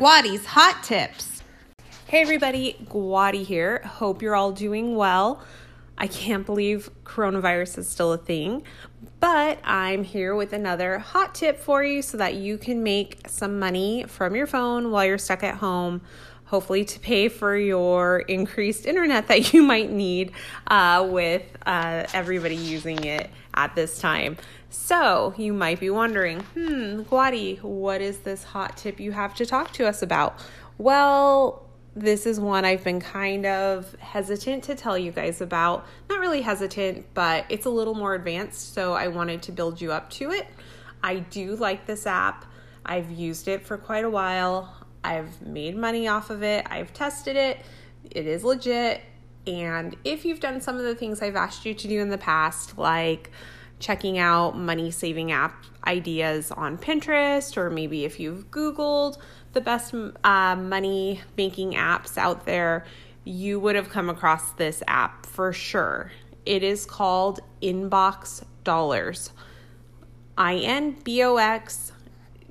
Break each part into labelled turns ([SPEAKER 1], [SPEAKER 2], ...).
[SPEAKER 1] Guadie's Hot Tips. Hey everybody, Guadie here. Hope you're all doing well. I can't believe coronavirus is still a thing, but I'm here with another hot tip for you so that you can make some money from your phone while you're stuck at home. Hopefully, to pay for your increased internet that you might need uh, with uh, everybody using it at this time. So, you might be wondering, hmm, Guadie, what is this hot tip you have to talk to us about? Well, this is one I've been kind of hesitant to tell you guys about. Not really hesitant, but it's a little more advanced, so I wanted to build you up to it. I do like this app. I've used it for quite a while. I've made money off of it. I've tested it. It is legit. And if you've done some of the things I've asked you to do in the past, like checking out money saving app ideas on Pinterest, or maybe if you've Googled the best uh, money making apps out there, you would have come across this app for sure. It is called Inbox Dollars. I N B O X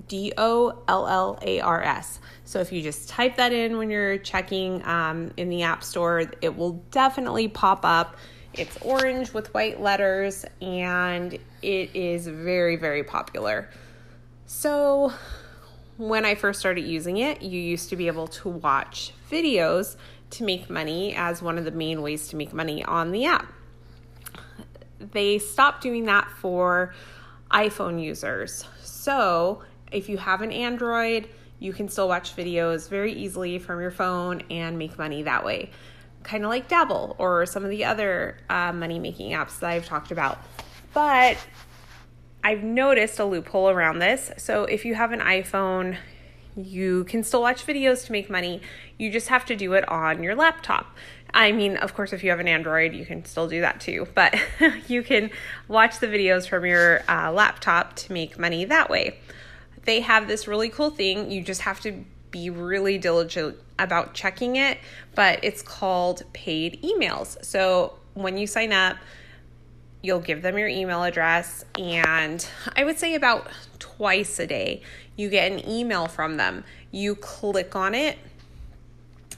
[SPEAKER 1] D O L L A R S. So if you just type that in when you're checking um, in the App Store, it will definitely pop up. It's orange with white letters and it is very, very popular. So, when I first started using it, you used to be able to watch videos to make money as one of the main ways to make money on the app. They stopped doing that for iPhone users. So, if you have an Android, you can still watch videos very easily from your phone and make money that way kind of like Dabbl or some of the other uh, money making apps that I've talked about. But I've noticed a loophole around this. So if you have an iPhone, you can still watch videos to make money. You just have to do it on your laptop. I mean, of course, if you have an Android, you can still do that too, but you can watch the videos from your uh, laptop to make money that way. They have this really cool thing. You just have to be really diligent about checking it, but it's called paid emails. So when you sign up, you'll give them your email address, and I would say about twice a day, you get an email from them. You click on it,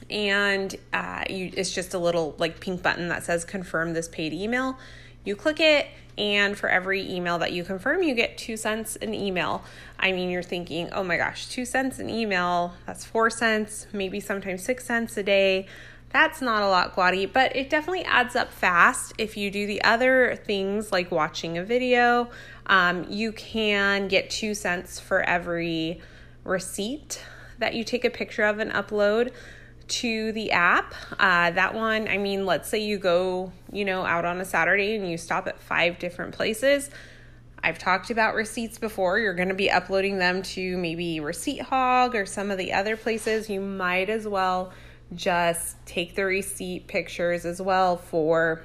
[SPEAKER 1] and uh, you, it's just a little like pink button that says confirm this paid email. You click it, and for every email that you confirm, you get two cents an email. I mean, you're thinking, oh my gosh, two cents an email, that's four cents, maybe sometimes six cents a day. That's not a lot, Guadie, but it definitely adds up fast. If you do the other things like watching a video, um, you can get two cents for every receipt that you take a picture of and upload to the app. Uh, that one, I mean, let's say you go, you know, out on a Saturday and you stop at five different places. I've talked about receipts before. You're going to be uploading them to maybe Receipt Hog or some of the other places. You might as well just take the receipt pictures as well for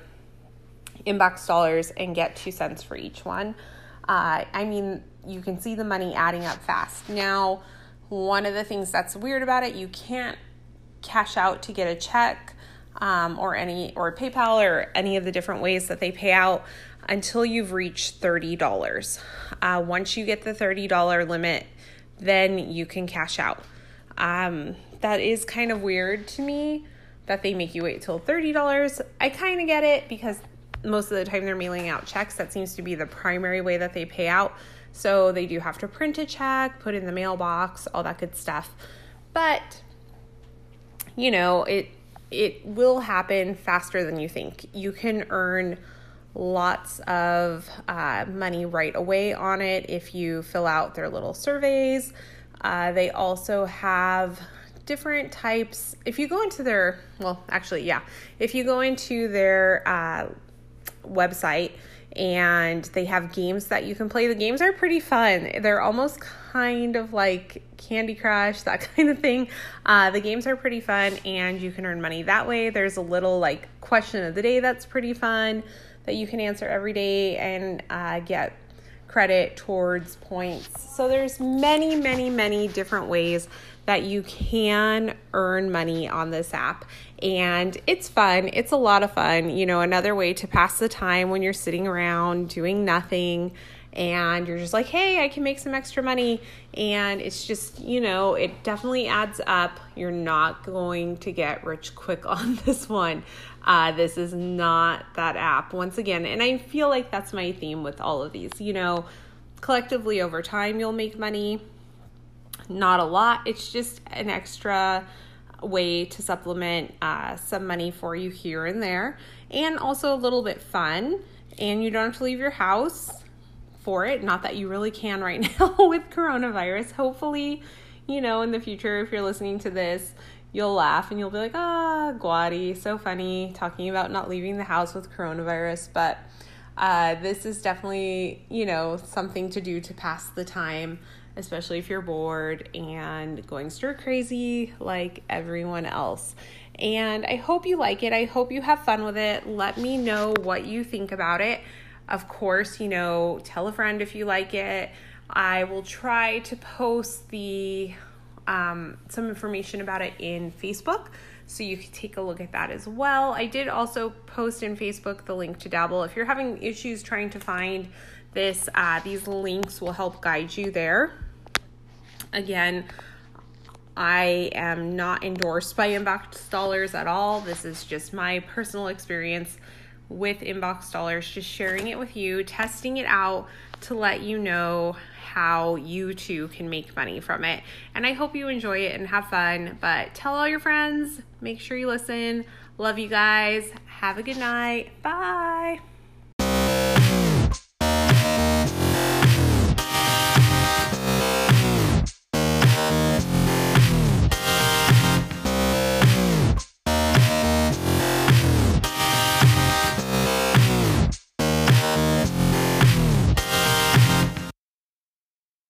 [SPEAKER 1] inbox dollars and get two cents for each one. Uh, I mean, you can see the money adding up fast. Now, one of the things that's weird about it, you can't cash out to get a check um, or any or PayPal or any of the different ways that they pay out until you've reached thirty dollars. Uh, once you get the thirty dollar limit, then you can cash out. Um, that is kind of weird to me that they make you wait till thirty dollars. I kind of get it because most of the time they're mailing out checks. That seems to be the primary way that they pay out. So they do have to print a check, put in the mailbox, all that good stuff. But you know, it it will happen faster than you think. You can earn lots of uh, money right away on it if you fill out their little surveys. Uh, they also have different types. If you go into their, well, actually, yeah, if you go into their uh, website, and they have games that you can play. The games are pretty fun. They're almost kind of like Candy Crush, that kind of thing. Uh, the games are pretty fun, and you can earn money that way. There's a little like question of the day that's pretty fun that you can answer every day and uh, get credit towards points. So there's many, many, many different ways that you can earn money on this app. And it's fun. It's a lot of fun. You know, another way to pass the time when you're sitting around doing nothing and you're just like, hey, I can make some extra money. And it's just, you know, it definitely adds up. You're not going to get rich quick on this one. Uh, this is not that app, once again. And I feel like that's my theme with all of these. You know, collectively over time, you'll make money. Not a lot, it's just an extra way to supplement uh, some money for you here and there, and also a little bit fun. And you don't have to leave your house for it. Not that you really can right now with coronavirus. Hopefully, you know, in the future, if you're listening to this, you'll laugh and you'll be like, ah, Guadie, so funny talking about not leaving the house with coronavirus. But uh, this is definitely, you know, something to do to pass the time, especially if you're bored and going stir crazy like everyone else. And I hope you like it. I hope you have fun with it. Let me know what you think about it. Of course, you know, tell a friend if you like it. I will try to post the um, some information about it in Facebook, so you can take a look at that as well. I did also post in Facebook the link to Dabbl. If you're having issues trying to find this, uh, these links will help guide you there. Again, I am not endorsed by Inbox Dollars at all. This is just my personal experience with Inbox Dollars, just sharing it with you, testing it out to let you know how you too can make money from it. And I hope you enjoy it and have fun. But tell all your friends, make sure you listen. Love you guys. Have a good night. Bye.